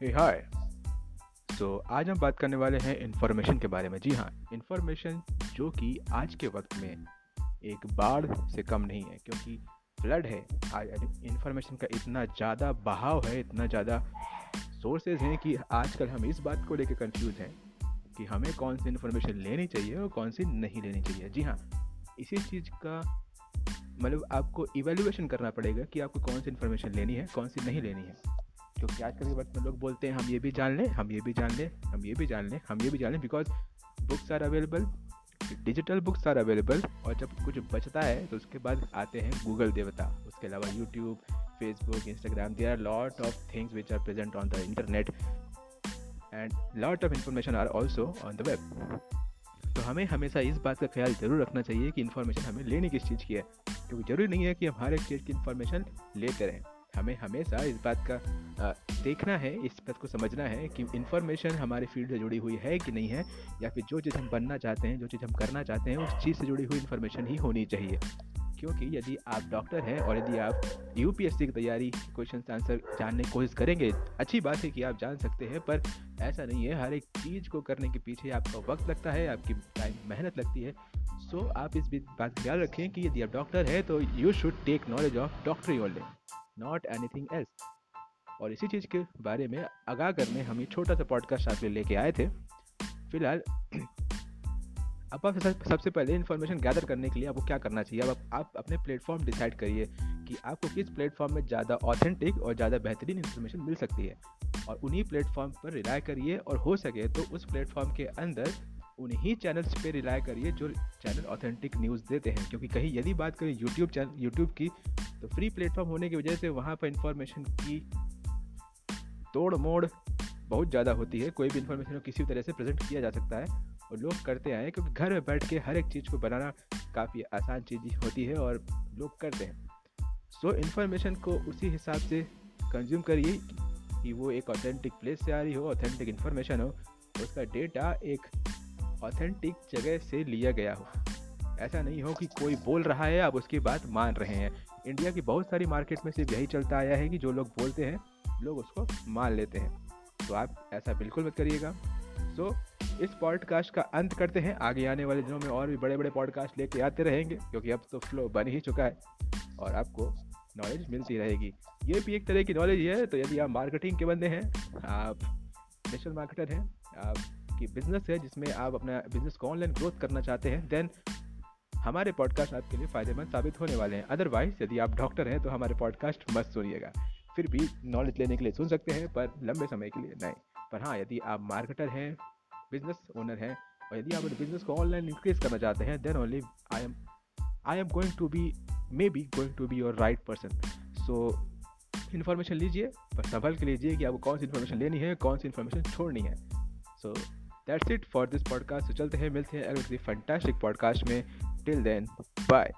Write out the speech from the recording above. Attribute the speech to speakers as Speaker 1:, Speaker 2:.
Speaker 1: हाय सो आज हम बात करने वाले हैं इन्फॉर्मेशन के बारे में। जी हाँ इन्फॉर्मेशन जो कि आज के वक्त में एक बाढ़ से कम नहीं है, क्योंकि फ्लड है। आज इन्फॉर्मेशन का इतना ज़्यादा बहाव है, इतना ज़्यादा सोर्सेज हैं कि आजकल हम इस बात को लेकर कंफ्यूज हैं कि हमें कौन सी इन्फॉर्मेशन लेनी चाहिए और कौन सी नहीं लेनी चाहिए। जी हाँ इसी चीज़ का मतलब आपको इवेल्युएशन करना पड़ेगा कि आपको कौन सी इन्फॉर्मेशन लेनी है, कौन सी नहीं लेनी है। क्योंकि आजकल के वक्त में लोग बोलते हैं, हम ये भी जान लें, हम ये भी जान लें, हम ये भी जान लें, हम ये भी जान लें। Because books are available digital books are available और जब कुछ बचता है तो उसके बाद आते हैं गूगल देवता। उसके अलावा YouTube Facebook Instagram they are lot of things which are present on the internet and lot of information are also on the web तो हमें हमेशा इस बात का ख्याल ज़रूर रखना चाहिए कि इन्फॉर्मेशन हमें लेनी किस चीज़ की है, क्योंकि ज़रूरी नहीं है कि हम हर एक चीज़ की इन्फॉर्मेशन लेते रहें। हमें हमेशा इस बात का देखना है, इस बात को समझना है कि इन्फॉर्मेशन हमारे फ़ील्ड से जुड़ी हुई है कि नहीं है, या फिर जो चीज़ हम बनना चाहते हैं, जो चीज़ हम करना चाहते हैं, उस चीज़ से जुड़ी हुई इन्फॉर्मेशन ही होनी चाहिए। क्योंकि यदि आप डॉक्टर हैं और यदि आप यूपीएससी की तैयारी क्वेश्चन आंसर जानने की कोशिश करेंगे, अच्छी बात है कि आप जान सकते हैं, पर ऐसा नहीं है, हर एक चीज़ को करने के पीछे आपका वक्त लगता है, आपकी टाइम मेहनत लगती है। सो आप इस बात ख्याल रखें कि यदि आप डॉक्टर हैं तो you should take knowledge of डॉक्टरी ओनली नॉट एनीथिंग एल्स और इसी चीज़ के बारे में आगाह करने हम ये छोटा सा पॉडकास्ट आपके लिए लेके आए थे। फ़िलहाल, अब आप सबसे पहले इन्फॉर्मेशन गैदर करने के लिए आपको क्या करना चाहिए? अब आप अपने प्लेटफॉर्म डिसाइड करिए कि आपको किस प्लेटफॉर्म में ज़्यादा ऑथेंटिक और ज़्यादा बेहतरीन इन्फॉर्मेशन मिल सकती है। और उन्हीं प्लेटफॉर्म पर रिलाय करिए और हो सके तो उस प्लेटफॉर्म के अंदर उन्हीं चैनल्स पे रिलाय करिए जो चैनल ऑथेंटिक न्यूज़ देते हैं। क्योंकि कहीं यदि बात करें यूट्यूब चैनल यूट्यूब की तो फ्री प्लेटफॉर्म होने की वजह से वहाँ पर इंफॉर्मेशन की तोड़ मोड़ बहुत ज़्यादा होती है। कोई भी इन्फॉर्मेशन को किसी भी तरह से प्रेजेंट किया जा सकता है और लोग करते आए क्योंकि घर में बैठ के हर एक चीज़ को बनाना काफ़ी आसान चीज़ होती है और लोग करते हैं। सो so, इन्फॉर्मेशन को उसी हिसाब से कंज्यूम करिए कि वो एक ऑथेंटिक प्लेस से आ रही हो ऑथेंटिक इन्फॉर्मेशन हो उसका डेटा एक ऑथेंटिक जगह से लिया गया हो। ऐसा नहीं हो कि कोई बोल रहा है आप उसकी बात मान रहे हैं। इंडिया की बहुत सारी मार्केट में सिर्फ़ यही चलता आया है कि जो लोग बोलते हैं, लोग उसको मान लेते हैं। तो आप ऐसा बिल्कुल मत करिएगा। सो इस पॉडकास्ट का अंत करते हैं। आगे आने वाले दिनों में और भी बड़े बड़े पॉडकास्ट लेके आते रहेंगे, क्योंकि अब तो फ्लो बन ही चुका है और आपको नॉलेज मिलती रहेगी। ये भी एक तरह की नॉलेज है तो यदि आप मार्केटिंग के बंदे हैं, आप डिजिटल मार्केटर हैं, आपकी बिज़नेस है जिसमें आप अपना बिज़नेस को ऑनलाइन ग्रोथ करना चाहते हैं देन हमारे पॉडकास्ट आपके लिए फ़ायदेमंद साबित होने वाले हैं। अदरवाइज़ यदि आप डॉक्टर हैं तो हमारे पॉडकास्ट मत सुनिएगा। फिर भी नॉलेज लेने के लिए सुन सकते हैं, पर लंबे समय के लिए नहीं। पर हाँ यदि आप मार्केटर हैं बिज़नेस ओनर हैं, और यदि आप बिज़नेस को ऑनलाइन इंक्रीज करना चाहते हैं then only I am I am going to be may be going to be your right person so information लीजिए, पर संभल के लीजिए कि आपको कौन सी इन्फॉर्मेशन लेनी है, कौन सी इन्फॉर्मेशन छोड़नी है। So that's it for this podcast तो चलते हैं, मिलते हैं अगले किसी फंटास्टिक पॉडकास्ट में। Till then, bye.